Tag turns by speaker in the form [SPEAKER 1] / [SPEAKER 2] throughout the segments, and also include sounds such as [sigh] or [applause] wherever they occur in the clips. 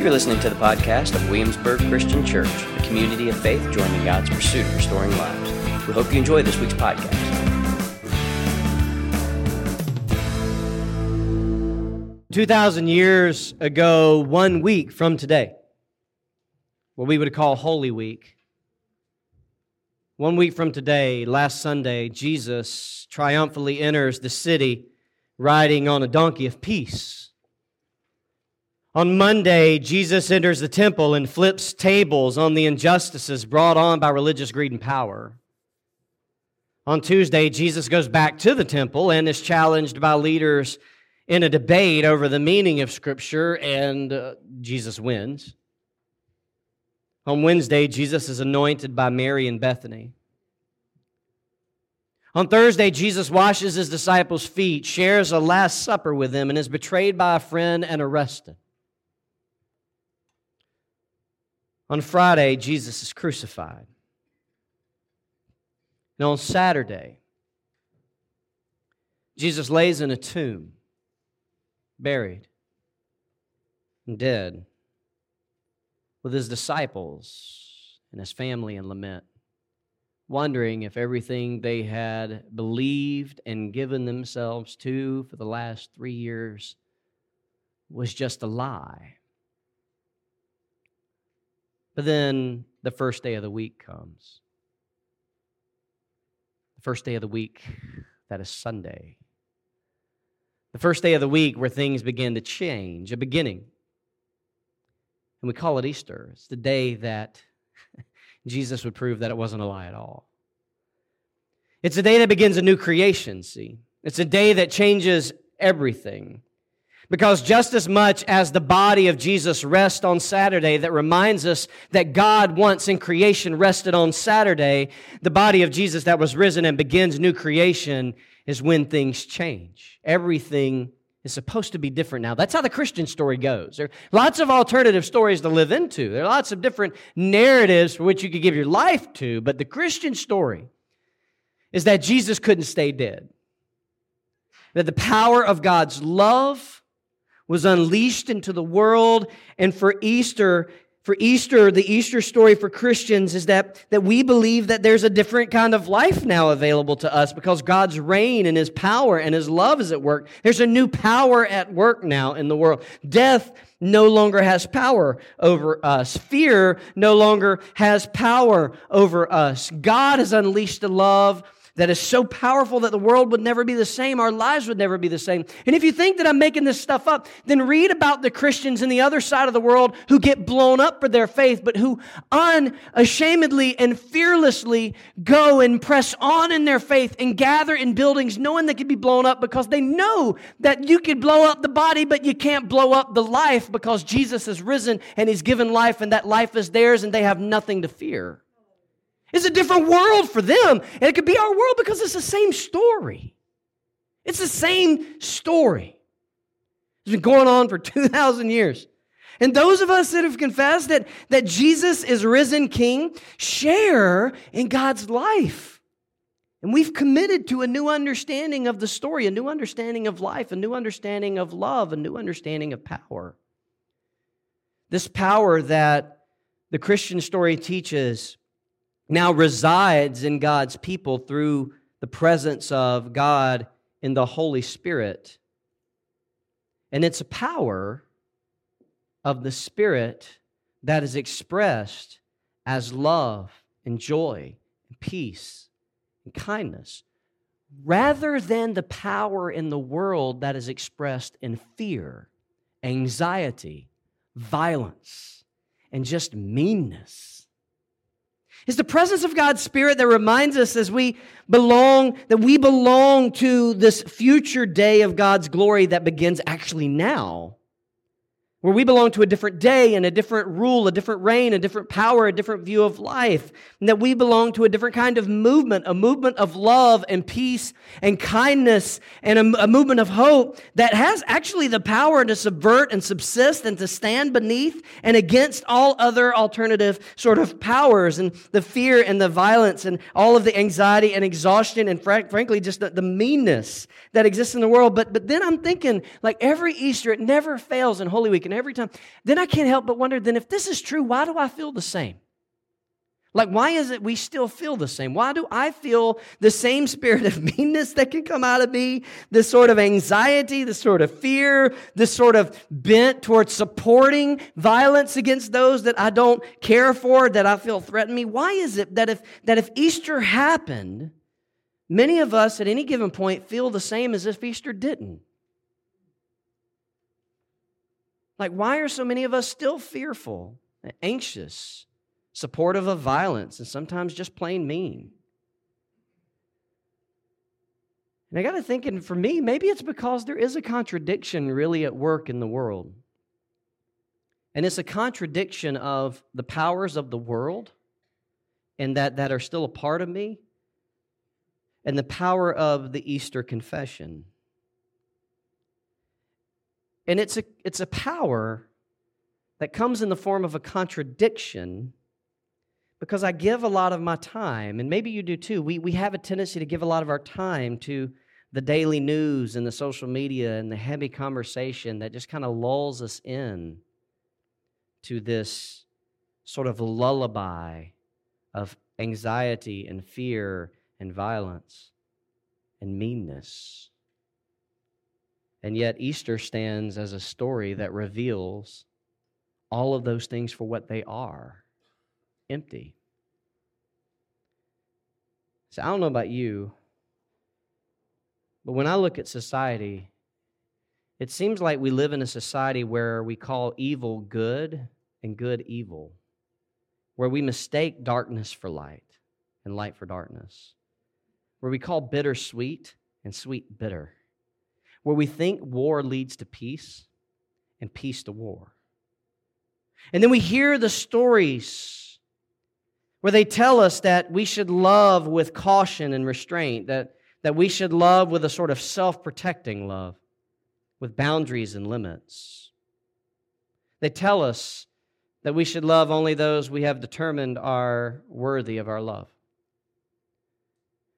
[SPEAKER 1] You're listening to the podcast of Williamsburg Christian Church, a community of faith joining God's pursuit of restoring lives. We hope you enjoy this week's podcast.
[SPEAKER 2] Two thousand years ago, one week from today, what we would call Holy Week, one week from today, last Sunday, Jesus triumphantly enters the city riding on a donkey of peace. On Monday, Jesus enters the temple and flips tables on the injustices brought on by religious greed and power. On Tuesday, Jesus goes back to the temple and is challenged by leaders in a debate over the meaning of Scripture, and uh, Jesus wins. On Wednesday, Jesus is anointed by Mary in Bethany. On Thursday, Jesus washes his disciples' feet, shares a Last Supper with them, and is betrayed by a friend and arrested. On Friday, Jesus is crucified. And on Saturday, Jesus lays in a tomb, buried and dead, with his disciples and his family in lament, wondering if everything they had believed and given themselves to for the last three years was just a lie. But then the first day of the week comes. The first day of the week, that is Sunday. The first day of the week where things begin to change, a beginning. And we call it Easter. It's the day that [laughs] Jesus would prove that it wasn't a lie at all. It's a day that begins a new creation, see? It's a day that changes everything. Because just as much as the body of Jesus rests on Saturday, that reminds us that God once in creation rested on Saturday, the body of Jesus that was risen and begins new creation is when things change. Everything is supposed to be different now. That's how the Christian story goes. There are lots of alternative stories to live into. There are lots of different narratives for which you could give your life to, but the Christian story is that Jesus couldn't stay dead. That the power of God's love, was unleashed into the world. And for Easter, for Easter, the Easter story for Christians is that, that we believe that there's a different kind of life now available to us because God's reign and His power and His love is at work. There's a new power at work now in the world. Death no longer has power over us. Fear no longer has power over us. God has unleashed a love that is so powerful that the world would never be the same, our lives would never be the same. And if you think that I'm making this stuff up, then read about the Christians in the other side of the world who get blown up for their faith, but who unashamedly and fearlessly go and press on in their faith and gather in buildings knowing they could be blown up because they know that you could blow up the body, but you can't blow up the life because Jesus has risen and he's given life and that life is theirs and they have nothing to fear. It's a different world for them. And it could be our world because it's the same story. It's the same story. It's been going on for [laughs] 2,000 years. And those of us that have confessed that, that Jesus is risen King share in God's life. And we've committed to a new understanding of the story, a new understanding of life, a new understanding of love, a new understanding of power. This power that the Christian story teaches now resides in God's people through the presence of God in the Holy Spirit. And it's a power of the Spirit that is expressed as love and joy and peace and kindness, rather than the power in the world that is expressed in fear, anxiety, violence, and just meanness. It's the presence of God's Spirit that reminds us as we belong, that we belong to this future day of God's glory that begins actually now where we belong to a different day and a different rule, a different reign, a different power, a different view of life, and that we belong to a different kind of movement, a movement of love and peace and kindness and a, a, movement of hope that has actually the power to subvert and subsist and to stand beneath and against all other alternative sort of powers and the fear and the violence and all of the anxiety and exhaustion and fr- frankly just the, the meanness that exists in the world. But, but then I'm thinking, like every Easter, it never fails in Holy Week and every time, then I can't help but wonder then if this is true, why do I feel the same? Like, why is it we still feel the same? Why do I feel the same spirit of [laughs] meanness that can come out of me? This sort of anxiety, this sort of fear, this sort of bent towards supporting violence against those that I don't care for, that I feel threaten me? Why is it that if, that if Easter happened, many of us at any given point feel the same as if Easter didn't? Like, why are so many of us still fearful, anxious? supportive of violence, and sometimes just plain mean. And I got to thinking for me, maybe it's because there is a contradiction really at work in the world. And it's a contradiction of the powers of the world and that, that are still a part of me, and the power of the Easter confession. And it's a, it's a power that comes in the form of a contradiction because I give a lot of my time, and maybe you do too. We, we have a tendency to give a lot of our time to the daily news and the social media and the heavy conversation that just kind of lulls us in to this sort of lullaby of anxiety and fear and violence and meanness. And yet, Easter stands as a story that reveals all of those things for what they are empty. So I don't know about you, but when I look at society, it seems like we live in a society where we call evil good and good evil, where we mistake darkness for light and light for darkness, where we call bitter sweet and sweet bitter, where we think war leads to peace and peace to war. And then we hear the stories where they tell us that we should love with caution and restraint, that, that we should love with a sort of self protecting love, with boundaries and limits. They tell us that we should love only those we have determined are worthy of our love.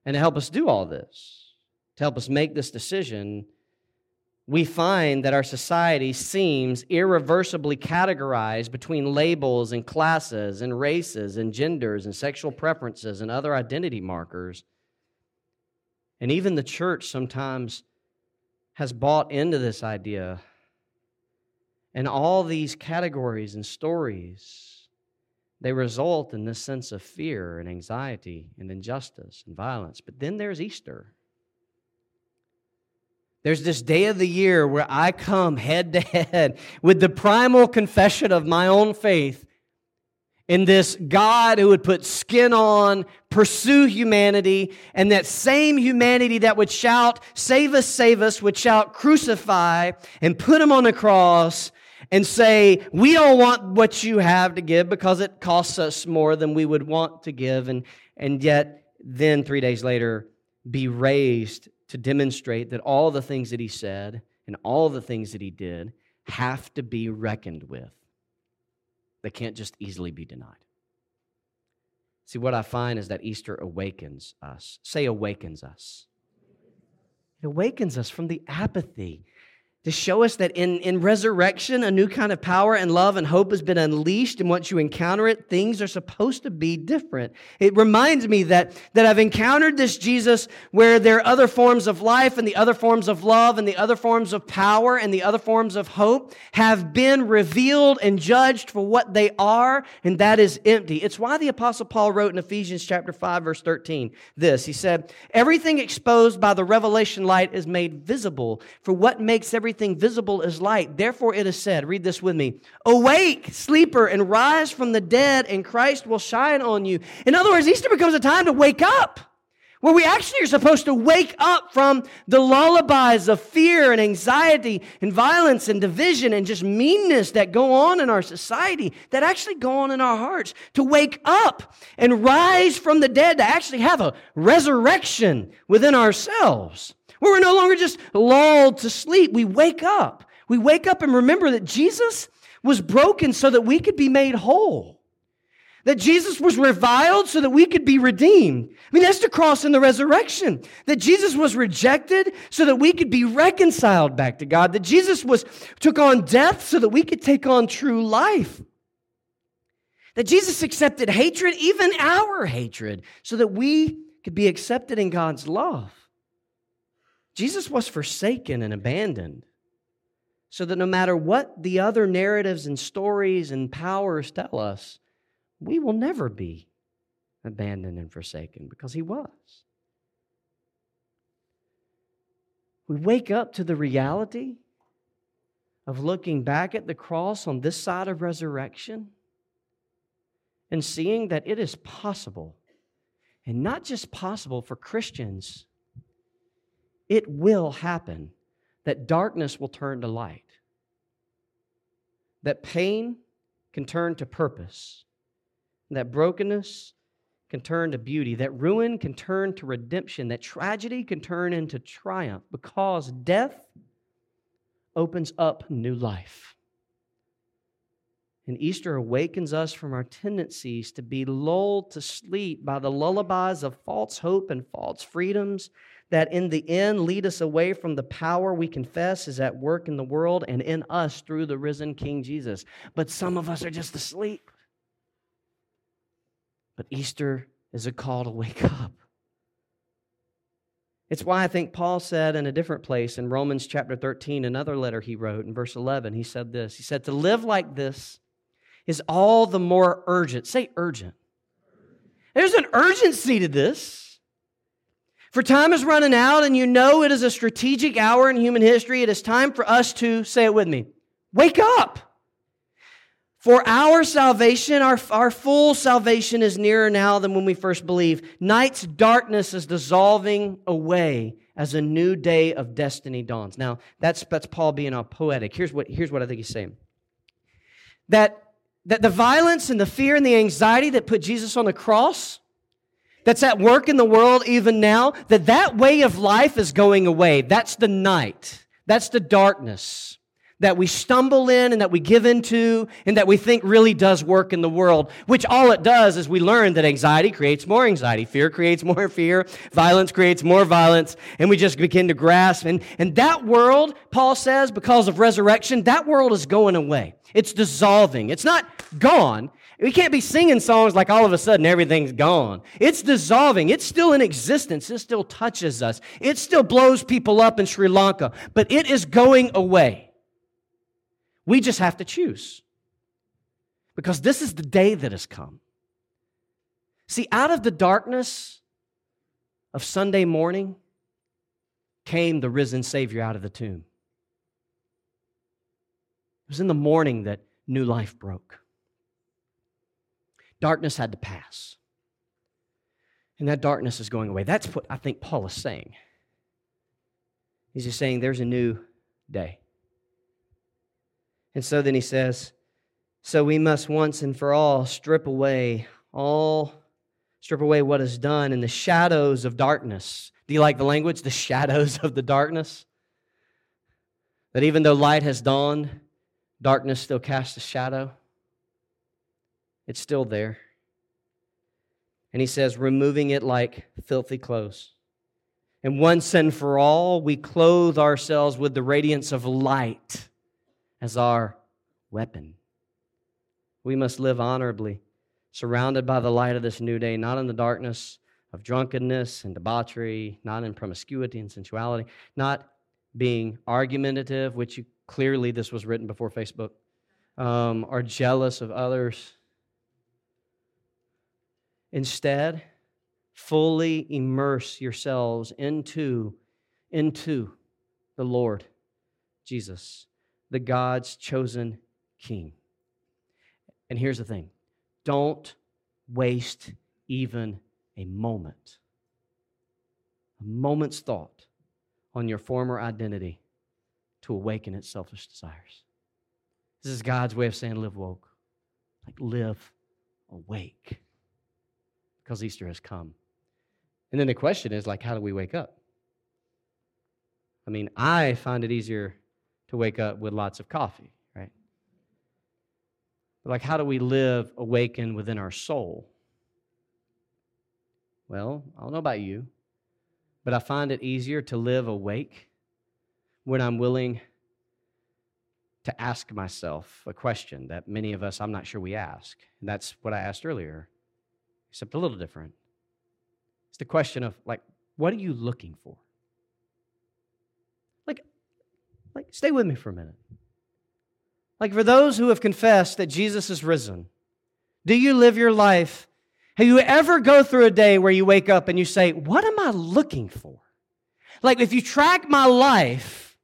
[SPEAKER 2] And to help us do all this, to help us make this decision, we find that our society seems irreversibly categorized between labels and classes and races and genders and sexual preferences and other identity markers. And even the church sometimes has bought into this idea. And all these categories and stories, they result in this sense of fear and anxiety and injustice and violence. But then there's Easter. There's this day of the year where I come head to head with the primal confession of my own faith in this God who would put skin on, pursue humanity, and that same humanity that would shout, Save us, save us, would shout, Crucify, and put him on the cross and say, We don't want what you have to give because it costs us more than we would want to give. And, and yet, then three days later, be raised to demonstrate that all the things that he said and all the things that he did have to be reckoned with. They can't just easily be denied. See, what I find is that Easter awakens us. Say, awakens us. It awakens us from the apathy to show us that in, in resurrection, a new kind of power and love and hope has been unleashed. And once you encounter it, things are supposed to be different. It reminds me that, that I've encountered this Jesus where there are other forms of life and the other forms of love and the other forms of power and the other forms of hope have been revealed and judged for what they are, and that is empty. It's why the Apostle Paul wrote in Ephesians chapter 5, verse 13 this. He said, Everything exposed by the revelation light is made visible, for what makes everything everything visible is light. Therefore, it is said, read this with me Awake, sleeper, and rise from the dead, and Christ will shine on you. In other words, Easter becomes a time to wake up. Where we actually are supposed to wake up from the lullabies of fear and anxiety and violence and division and just meanness that go on in our society, that actually go on in our hearts. To wake up and rise from the dead, to actually have a resurrection within ourselves where we're no longer just lulled to sleep. We wake up. We wake up and remember that Jesus was broken so that we could be made whole. That Jesus was reviled so that we could be redeemed. I mean, that's the cross and the resurrection. That Jesus was rejected so that we could be reconciled back to God. That Jesus was, took on death so that we could take on true life. That Jesus accepted hatred, even our hatred, so that we could be accepted in God's love. Jesus was forsaken and abandoned so that no matter what the other narratives and stories and powers tell us, we will never be abandoned and forsaken because he was. We wake up to the reality of looking back at the cross on this side of resurrection and seeing that it is possible, and not just possible for Christians, it will happen that darkness will turn to light, that pain can turn to purpose, that brokenness can turn to beauty, that ruin can turn to redemption, that tragedy can turn into triumph because death opens up new life. And Easter awakens us from our tendencies to be lulled to sleep by the lullabies of false hope and false freedoms that in the end lead us away from the power we confess is at work in the world and in us through the risen King Jesus. But some of us are just asleep. But Easter is a call to wake [laughs] up. It's why I think Paul said in a different place in Romans chapter 13, another letter he wrote in verse 11, he said this. He said, To live like this is all the more urgent. Say urgent. There's an urgency to this. For time is running out, and you know it is a strategic hour in human history. It is time for us to, say it with me, wake up. For our salvation, our, our full salvation is nearer now than when we first believed. Night's darkness is dissolving away as a new day of destiny dawns. Now, that's, that's Paul being all poetic. Here's what, here's what I think he's saying. That, that the violence and the fear and the anxiety that put Jesus on the cross, that's at work in the world even now, that that way of life is going away. That's the night. That's the darkness that we stumble in and that we give into and that we think really does work in the world, which all it does is we learn that anxiety creates more anxiety, fear creates more fear, violence creates more violence, and we just begin to grasp. And, and that world, Paul says, because of resurrection, that world is going away. It's dissolving. It's not gone. We can't be singing songs like all of a sudden everything's gone. It's dissolving. It's still in existence. It still touches us. It still blows people up in Sri Lanka, but it is going away. We just have to choose. Because this is the day that has come. See, out of the darkness of Sunday morning came the risen Savior out of the tomb. It was in the morning that new life broke. Darkness had to pass. And that darkness is going away. That's what I think Paul is saying. He's just saying there's a new day. And so then he says, So we must once and for all strip away all, strip away what is done in the shadows of darkness. Do you like the language? The shadows of the darkness? That even though light has dawned, darkness still casts a shadow. It's still there. And he says, removing it like filthy clothes. And once and for all, we clothe ourselves with the radiance of light as our weapon. We must live honorably, surrounded by the light of this new day, not in the darkness of drunkenness and debauchery, not in promiscuity and sensuality, not being argumentative, which you, clearly this was written before Facebook, um, or jealous of others. Instead, fully immerse yourselves into, into the Lord Jesus the God's chosen king. And here's the thing don't waste even a moment, a moment's thought on your former identity to awaken its selfish desires. This is God's way of saying live woke, like live awake, because Easter has come. And then the question is like, how do we wake up? I mean, I find it easier to wake up with lots of coffee, right? But like, how do we live awakened within our soul? Well, I don't know about you, but I find it easier to live awake when I'm willing to ask myself a question that many of us, I'm not sure we ask. And that's what I asked earlier, except a little different. It's the question of, like, what are you looking for? Like, like, stay with me for a minute. Like, for those who have confessed that Jesus is risen, do you live your life? Have you ever go through a day where you wake up and you say, What am I looking for? Like, if you track my life,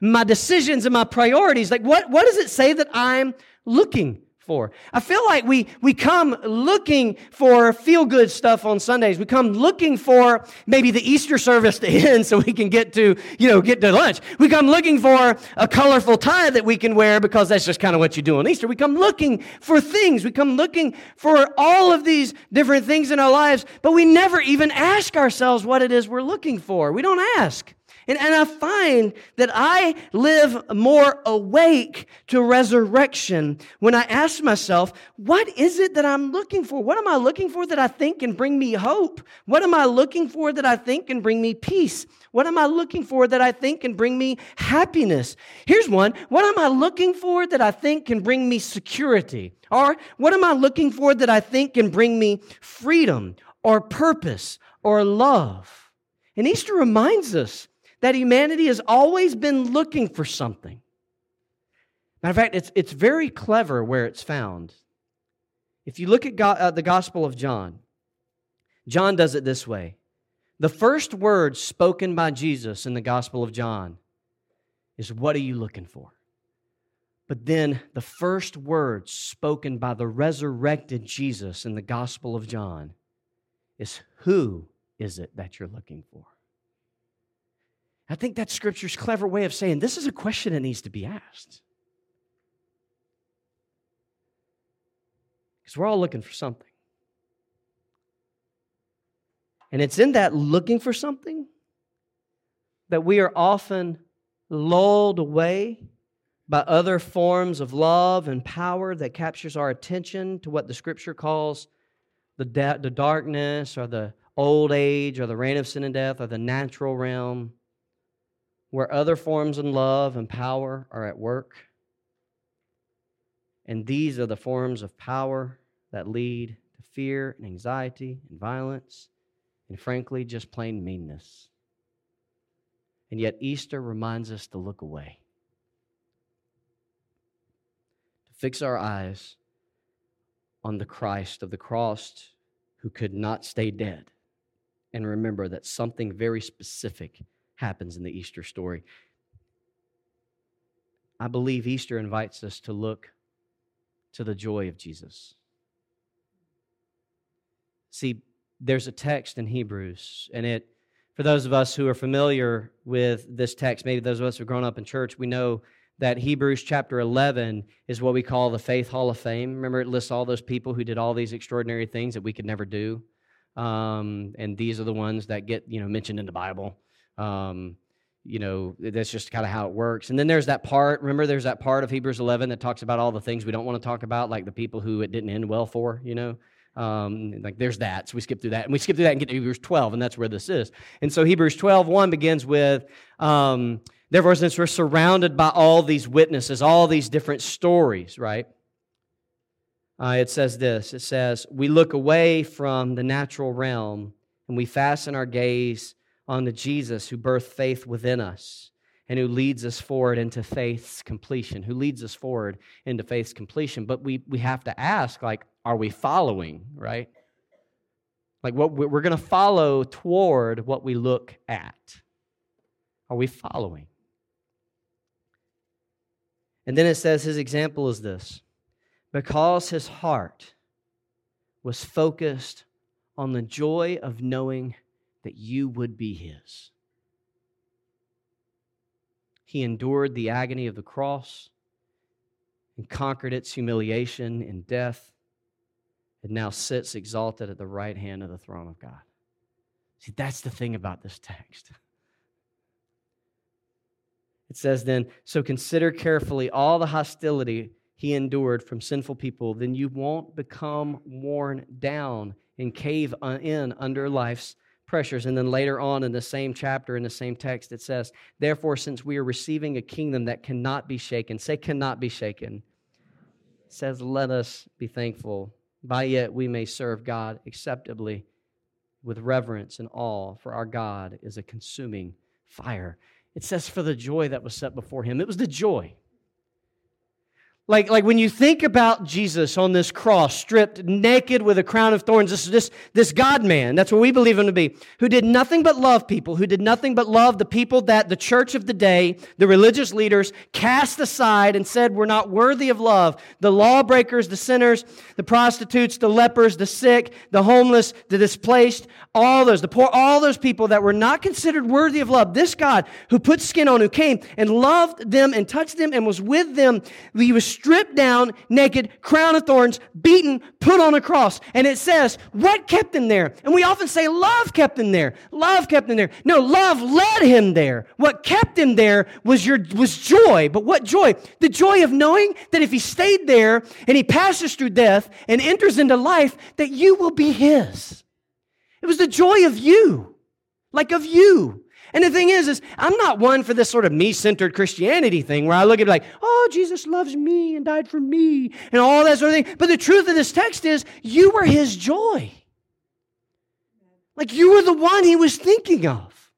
[SPEAKER 2] my decisions and my priorities. Like, what, what does it say that I'm looking for? I feel like we, we come looking for feel good stuff on Sundays. We come looking for maybe the Easter service to [laughs] end so we can get to, you know, get to lunch. We come looking for a colorful tie that we can wear because that's just kind of what you do on Easter. We come looking for things. We come looking for all of these different things in our lives, but we never even ask ourselves what it is we're looking for. We don't ask. And, and I find that I live more awake to resurrection when I ask myself, what is it that I'm looking for? What am I looking for that I think can bring me hope? What am I looking for that I think can bring me peace? What am I looking for that I think can bring me happiness? Here's one. What am I looking for that I think can bring me security? Or what am I looking for that I think can bring me freedom or purpose or love? And Easter reminds us that humanity has always been looking for something. Matter of fact, it's, it's very clever where it's found. If you look at God, uh, the Gospel of John, John does it this way. The first words spoken by Jesus in the Gospel of John is, What are you looking for? But then the first words spoken by the resurrected Jesus in the Gospel of John is, Who is it that you're looking for? I think that's Scripture's clever way of saying this is a question that needs to be asked. Because we're all looking for something. And it's in that looking for something that we are often lulled away by other forms of love and power that captures our attention to what the scripture calls the, the darkness or the old age or the reign of sin and death or the natural realm where other forms of love and power are at work. And these are the forms of power that lead to fear and anxiety and violence and, frankly, just plain meanness. And yet, Easter reminds us to look away, to fix our eyes on the Christ of the cross who could not stay dead, and remember that something very specific happens in the Easter story. I believe Easter invites us to look to the joy of Jesus. See, there's a text in Hebrews, and it, for those of us who are familiar with this text, maybe those of us who have grown up in church, we know that Hebrews chapter 11 is what we call the Faith Hall of Fame. Remember, it lists all those people who did all these extraordinary things that we could never do. Um, and these are the ones that get you know mentioned in the Bible. Um, you know, that's just kind of how it works. And then there's that part, remember, there's that part of Hebrews 11 that talks about all the things we don't want to talk about, like the people who it didn't end well for, you know? Um, like there's that. So we skip through that. And we skip through that and get to Hebrews 12, and that's where this is. And so Hebrews 12, 1 begins with, um, therefore, since we're surrounded by all these witnesses, all these different stories, right? Uh, it says this it says, We look away from the natural realm and we fasten our gaze on the Jesus who birthed faith within us and who leads us forward into faith's completion, who leads us forward into faith's completion. But we, we have to ask, like, are we following, right? Like, what we're going to follow toward what we look at. Are we following? And then it says his example is this because his heart was focused on the joy of knowing that you would be his. He endured the agony of the cross and conquered its humiliation and death, and now sits exalted at the right hand of the throne of God. See, that's the thing about this text. It says then, so consider carefully all the hostility he endured from sinful people, then you won't become worn down and cave uh, in under life's pressures. And then later on in the same chapter, in the same text, it says, Therefore, since we are receiving a kingdom that cannot be shaken, say, cannot be shaken, says, Let us be thankful. By it we may serve God acceptably with reverence and awe, for our God is a consuming fire. It says, For the joy that was set before him. It was the joy like, like when you think about Jesus on this cross, stripped naked with a crown of thorns, this, this, this God man, that's what we believe him to be, who did nothing but love people, who did nothing but love the people that the church of the day, the religious leaders, cast aside and said were not worthy of love. The lawbreakers, the sinners, the prostitutes, the lepers, the sick, the homeless, the displaced, all those, the poor, all those people that were not considered worthy of love. This God who put skin on, who came and loved them and touched them and was with them, he was stripped down, naked, crown of thorns, beaten, put on a cross. And it says, what kept him there? And we often say love kept him there. Love kept him there. No, love led him there. What kept him there was your was joy. But what joy? The joy of knowing that if he stayed there and he passes through death and enters into life, that you will be his. It was the joy of you, like of you. And the thing is, is I'm not one for this sort of me-centered Christianity thing where I look at it like, oh, Jesus loves me and died for me and all that sort of thing. But the truth of this text is you were his joy. Like you were the one he was thinking of.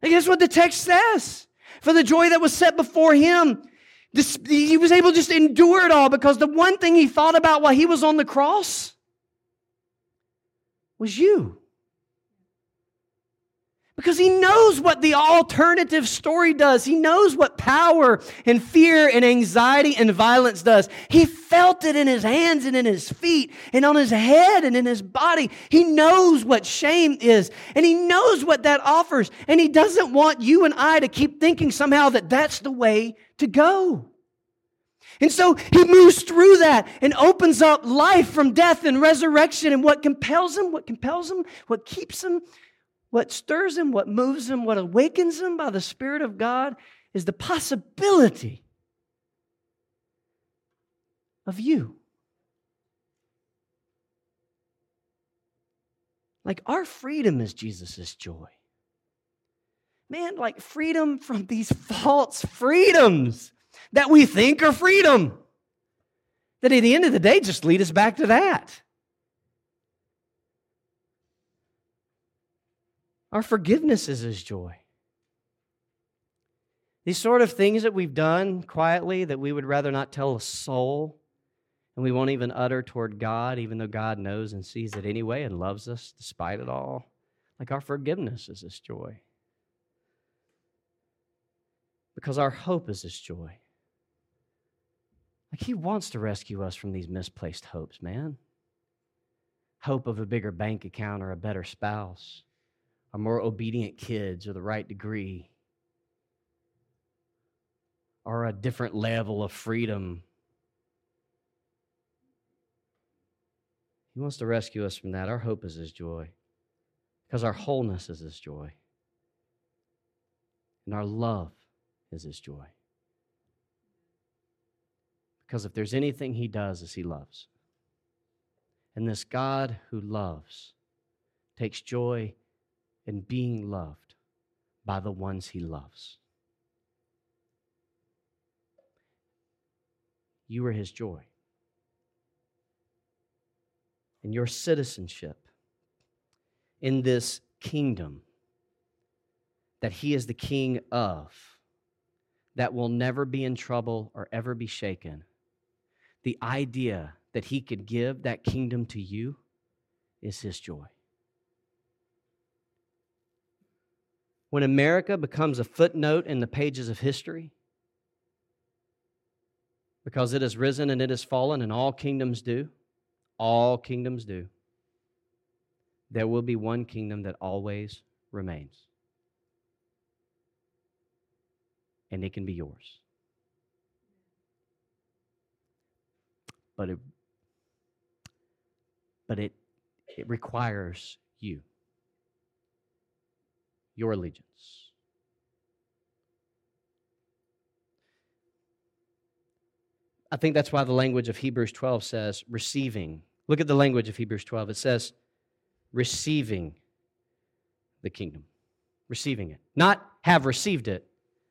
[SPEAKER 2] And guess what the text says? For the joy that was set before him, this, he was able to just endure it all because the one thing he thought about while he was on the cross was you. Because he knows what the alternative story does. He knows what power and fear and anxiety and violence does. He felt it in his hands and in his feet and on his head and in his body. He knows what shame is and he knows what that offers. And he doesn't want you and I to keep thinking somehow that that's the way to go. And so he moves through that and opens up life from death and resurrection. And what compels him, what compels him, what keeps him what stirs him, what moves him, what awakens him by the Spirit of God is the possibility of you. Like our freedom is Jesus' joy. Man, like freedom from these [laughs] false freedoms that we think are freedom. That at the end of the day just lead us back to that. Our forgiveness is His joy. These sort of things that we've done quietly that we would rather not tell a soul and we won't even utter toward God, even though God knows and sees it anyway and loves us despite it all. Like our forgiveness is His joy. Because our hope is His joy. Like He wants to rescue us from these misplaced hopes, man. Hope of a bigger bank account or a better spouse are more obedient kids or the right degree or a different level of freedom. He wants to rescue us from that. Our hope is His joy because our wholeness is His joy and our love is His joy. Because if there's anything He does, is He loves. And this God who loves takes joy and being loved by the ones he loves. You are his joy. And your citizenship in this kingdom that he is the king of, that will never be in trouble or ever be shaken. The idea that he could give that kingdom to you is his joy. When America becomes a footnote in the pages of history, because it has risen and it has fallen, and all kingdoms do, all kingdoms do, there will be one kingdom that always remains. And it can be yours. But it, but it, it requires you your allegiance. I think that's why the language of Hebrews 12 says receiving. Look at the language of Hebrews 12. It says receiving the kingdom. Receiving it. Not have received it,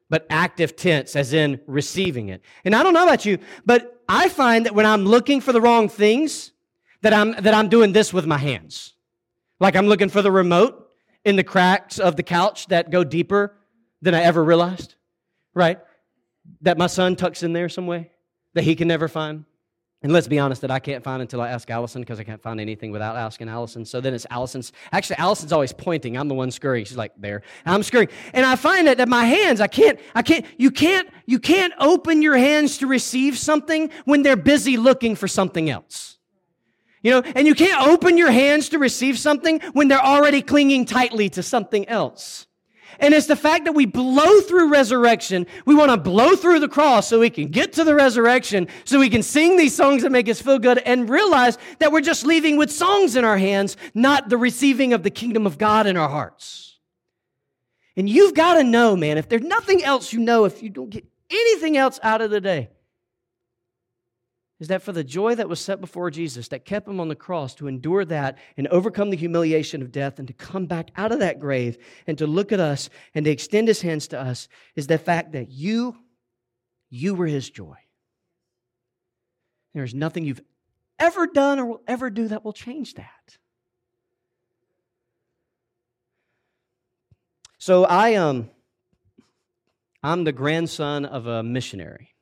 [SPEAKER 2] but active tense, as in receiving it. And I don't know about you, but I find that when I'm looking for the wrong things, that I'm, that I'm doing this with my hands. Like I'm looking for the remote in the cracks of the couch that go deeper than I ever realized, right? That my son tucks in there some way that he can never find. And let's be honest, that I can't find until I ask Allison because I can't find anything without asking Allison. So then it's Allison's. Actually, Allison's always pointing. I'm the one scurrying. She's like there. And I'm scurrying. And I find that, that my hands, I can't, I can't, you can't, you can't open your hands to receive something when they're busy looking for something else. You know, and you can't open your hands to receive something when they're already clinging tightly to something else. And it's the fact that we blow through resurrection. We want to blow through the cross so we can get to the resurrection, so we can sing these songs that make us feel good and realize that we're just leaving with songs in our hands, not the receiving of the kingdom of God in our hearts. And you've got to know, man, if there's nothing else you know, if you don't get anything else out of the day, is that for the joy that was set before Jesus, that kept him on the cross, to endure that and overcome the humiliation of death and to come back out of that grave and to look at us and to extend his hands to us, is the fact that you, you were his joy. There's nothing you've ever done or will ever do that will change that. So I um I'm the grandson of a missionary.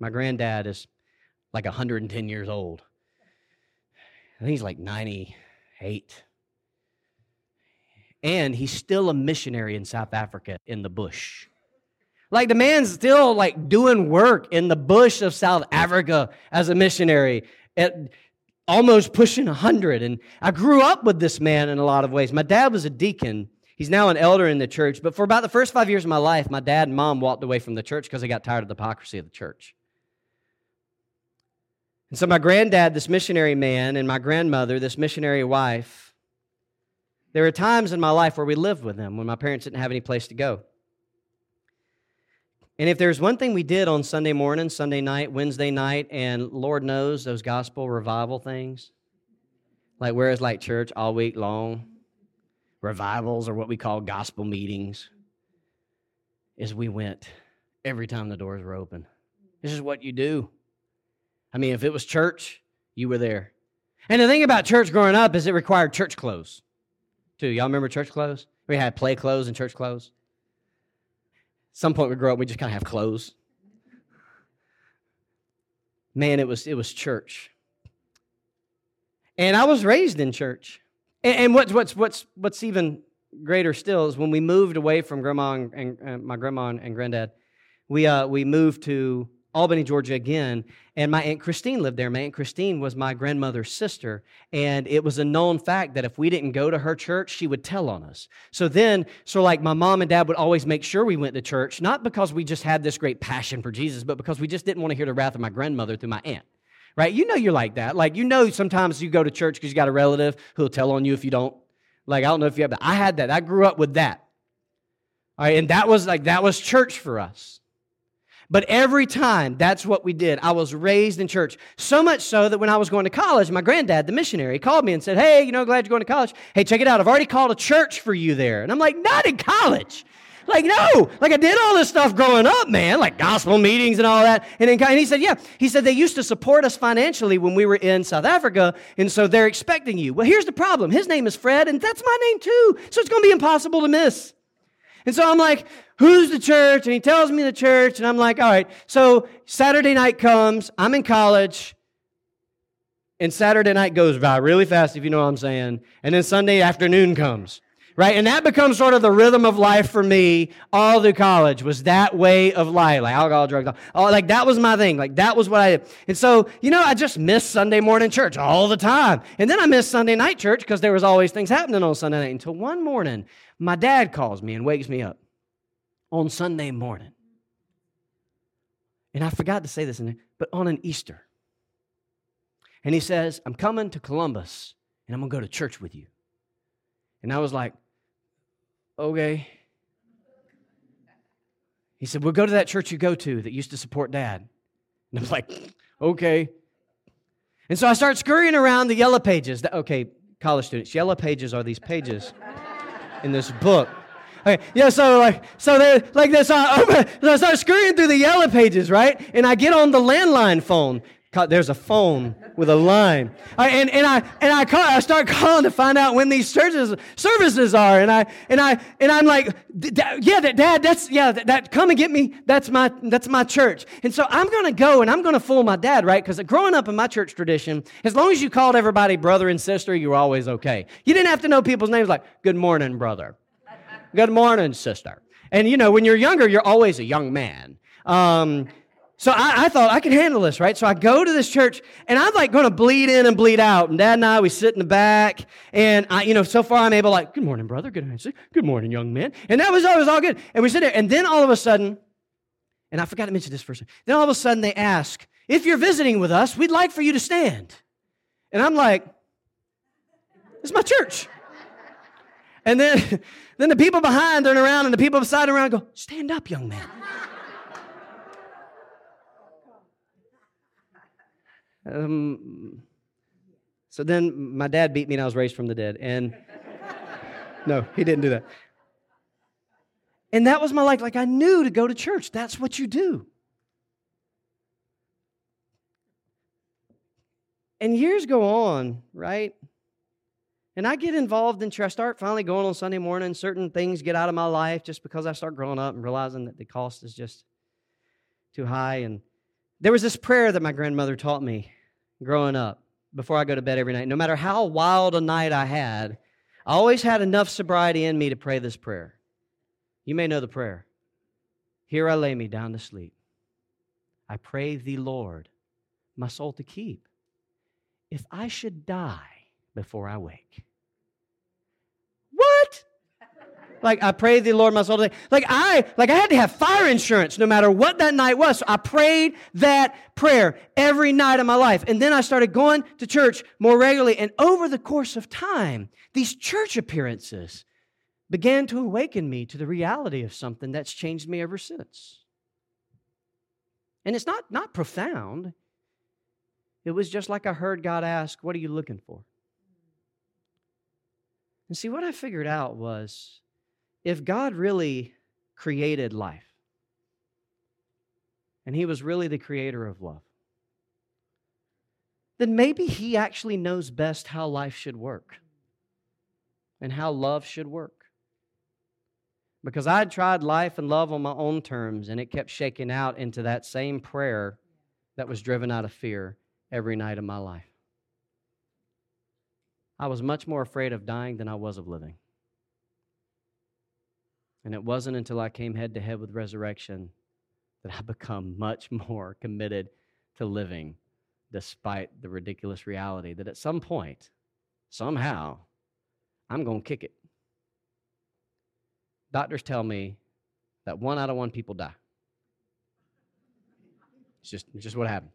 [SPEAKER 2] My granddad is like 110 years old. I think he's like 98. And he's still a missionary in South Africa in the bush. Like the man's still like doing work in the bush of South Africa as a missionary at almost pushing 100. And I grew up with this man in a lot of ways. My dad was a deacon. He's now an elder in the church. But for about the first five years of my life, my dad and mom walked away from the church because they got tired of the hypocrisy of the church. And so, my granddad, this missionary man, and my grandmother, this missionary wife, there were times in my life where we lived with them when my parents didn't have any place to go. And if there's one thing we did on Sunday morning, Sunday night, Wednesday night, and Lord knows those gospel revival things, like whereas like church all week long, revivals or what we call gospel meetings, is we went every time the doors were open. This is what you do. I mean, if it was church, you were there. And the thing about church growing up is it required church clothes, too. Y'all remember church clothes? We had play clothes and church clothes. some point we grow up, we just kind of have clothes. Man, it was it was church. And I was raised in church. And, and what's what's what's what's even greater still is when we moved away from grandma and, and uh, my grandma and granddad, we uh, we moved to Albany, Georgia again, and my Aunt Christine lived there. My Aunt Christine was my grandmother's sister, and it was a known fact that if we didn't go to her church, she would tell on us. So then, so like my mom and dad would always make sure we went to church, not because we just had this great passion for Jesus, but because we just didn't want to hear the wrath of my grandmother through my aunt. Right? You know you're like that. Like, you know, sometimes you go to church because you got a relative who'll tell on you if you don't. Like, I don't know if you have that. I had that. I grew up with that. All right, and that was like, that was church for us. But every time, that's what we did. I was raised in church. So much so that when I was going to college, my granddad, the missionary, called me and said, Hey, you know, glad you're going to college. Hey, check it out. I've already called a church for you there. And I'm like, Not in college. Like, no, like I did all this stuff growing up, man, like gospel meetings and all that. And, in, and he said, Yeah. He said, They used to support us financially when we were in South Africa. And so they're expecting you. Well, here's the problem his name is Fred, and that's my name too. So it's going to be impossible to miss. And so I'm like, who's the church? And he tells me the church. And I'm like, all right. So Saturday night comes. I'm in college. And Saturday night goes by really fast, if you know what I'm saying. And then Sunday afternoon comes. Right? And that becomes sort of the rhythm of life for me all through college was that way of life. Like alcohol, drugs, all, like that was my thing. Like that was what I did. And so, you know, I just missed Sunday morning church all the time. And then I missed Sunday night church because there was always things happening on Sunday night until one morning my dad calls me and wakes me up on Sunday morning. And I forgot to say this, but on an Easter. And he says, I'm coming to Columbus and I'm going to go to church with you. And I was like, okay. He said, We'll go to that church you go to that used to support dad. And I'm like, okay. And so I start scurrying around the yellow pages. Okay, college students, yellow pages are these pages in this book. Okay, yeah, so like, so they like this. Uh, so I start [laughs] scurrying through the yellow pages, right? And I get on the landline phone. There's a phone with a line, I, and, and I and I call, I start calling to find out when these churches services are, and I and I and I'm like, yeah, that dad, that's yeah, that, that come and get me. That's my that's my church, and so I'm gonna go and I'm gonna fool my dad, right? Because growing up in my church tradition, as long as you called everybody brother and sister, you were always okay. You didn't have to know people's names, like good morning, brother, good morning, sister, and you know when you're younger, you're always a young man. Um, so I, I, thought I could handle this, right? So I go to this church and I'm like going to bleed in and bleed out. And dad and I, we sit in the back. And I, you know, so far I'm able like, good morning, brother. Good morning, good morning, young man. And that was, that was all good. And we sit there. And then all of a sudden, and I forgot to mention this first. Then all of a sudden they ask, if you're visiting with us, we'd like for you to stand. And I'm like, it's my church. And then, [laughs] then the people behind turn around and the people beside around go, stand up, young man. Um, so then my dad beat me and I was raised from the dead. And no, he didn't do that. And that was my life. Like I knew to go to church. That's what you do. And years go on, right? And I get involved in church. I start finally going on Sunday morning. Certain things get out of my life just because I start growing up and realizing that the cost is just too high. And there was this prayer that my grandmother taught me growing up before I go to bed every night. No matter how wild a night I had, I always had enough sobriety in me to pray this prayer. You may know the prayer. Here I lay me down to sleep. I pray thee, Lord, my soul to keep. If I should die before I wake. What? Like I prayed the Lord my soul today. Like I, like I had to have fire insurance no matter what that night was. So I prayed that prayer every night of my life. And then I started going to church more regularly. And over the course of time, these church appearances began to awaken me to the reality of something that's changed me ever since. And it's not, not profound. It was just like I heard God ask, What are you looking for? And see, what I figured out was if God really created life, and He was really the creator of love, then maybe He actually knows best how life should work and how love should work. Because I'd tried life and love on my own terms, and it kept shaking out into that same prayer that was driven out of fear every night of my life. I was much more afraid of dying than I was of living. And it wasn't until I came head to head with resurrection that I [laughs] become much more committed to living despite the ridiculous reality that at some point, somehow, I'm going to kick it. Doctors tell me that one out of one people die. It's just, it's just what happens.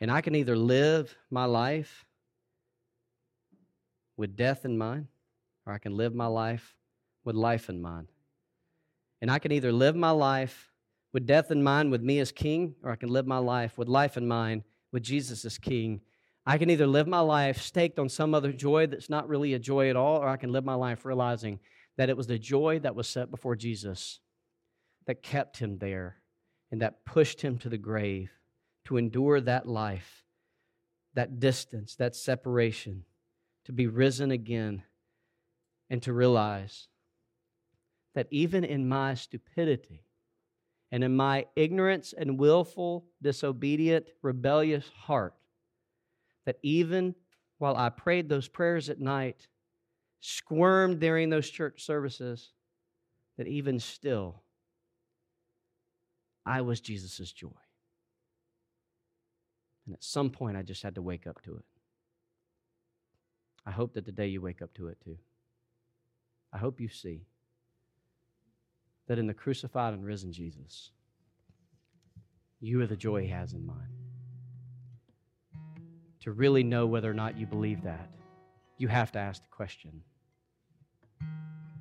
[SPEAKER 2] And I can either live my life with death in mind or I can live my life with life in mind. And I can either live my life with death in mind with me as king, or I can live my life with life in mind with Jesus as king. I can either live my life staked on some other joy that's not really a joy at all, or I can live my life realizing that it was the joy that was set before Jesus that kept him there and that pushed him to the grave to endure that life, that distance, that separation, to be risen again and to realize that even in my stupidity and in my ignorance and willful, disobedient, rebellious heart, that even while I prayed those prayers at night, squirmed during those church services, that even still, I was Jesus' joy. And at some point, I just had to wake up to it. I hope that today you wake up to it too. I hope you see that in the crucified and risen Jesus, you are the joy he has in mind. To really know whether or not you believe that, you have to ask the question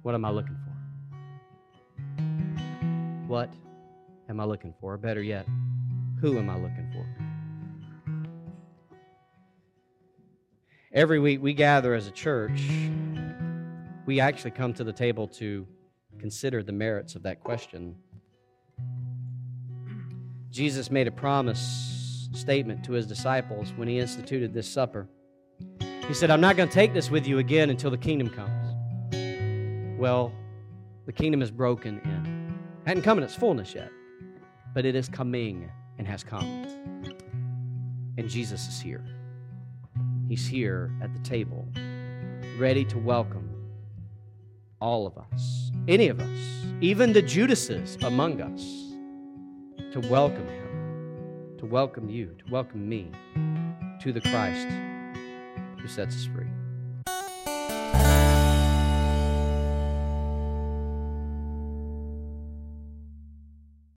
[SPEAKER 2] what am I looking for? What am I looking for? Or better yet, who am I looking for? Every week we gather as a church, we actually come to the table to consider the merits of that question. Jesus made a promise statement to his disciples when he instituted this supper. He said, I'm not going to take this with you again until the kingdom comes. Well, the kingdom is broken in. Hadn't come in its fullness yet, but it is coming and has come. And Jesus is here. He's here at the table, ready to welcome all of us, any of us, even the Judases among us, to welcome him, to welcome you, to welcome me to the Christ who sets us free.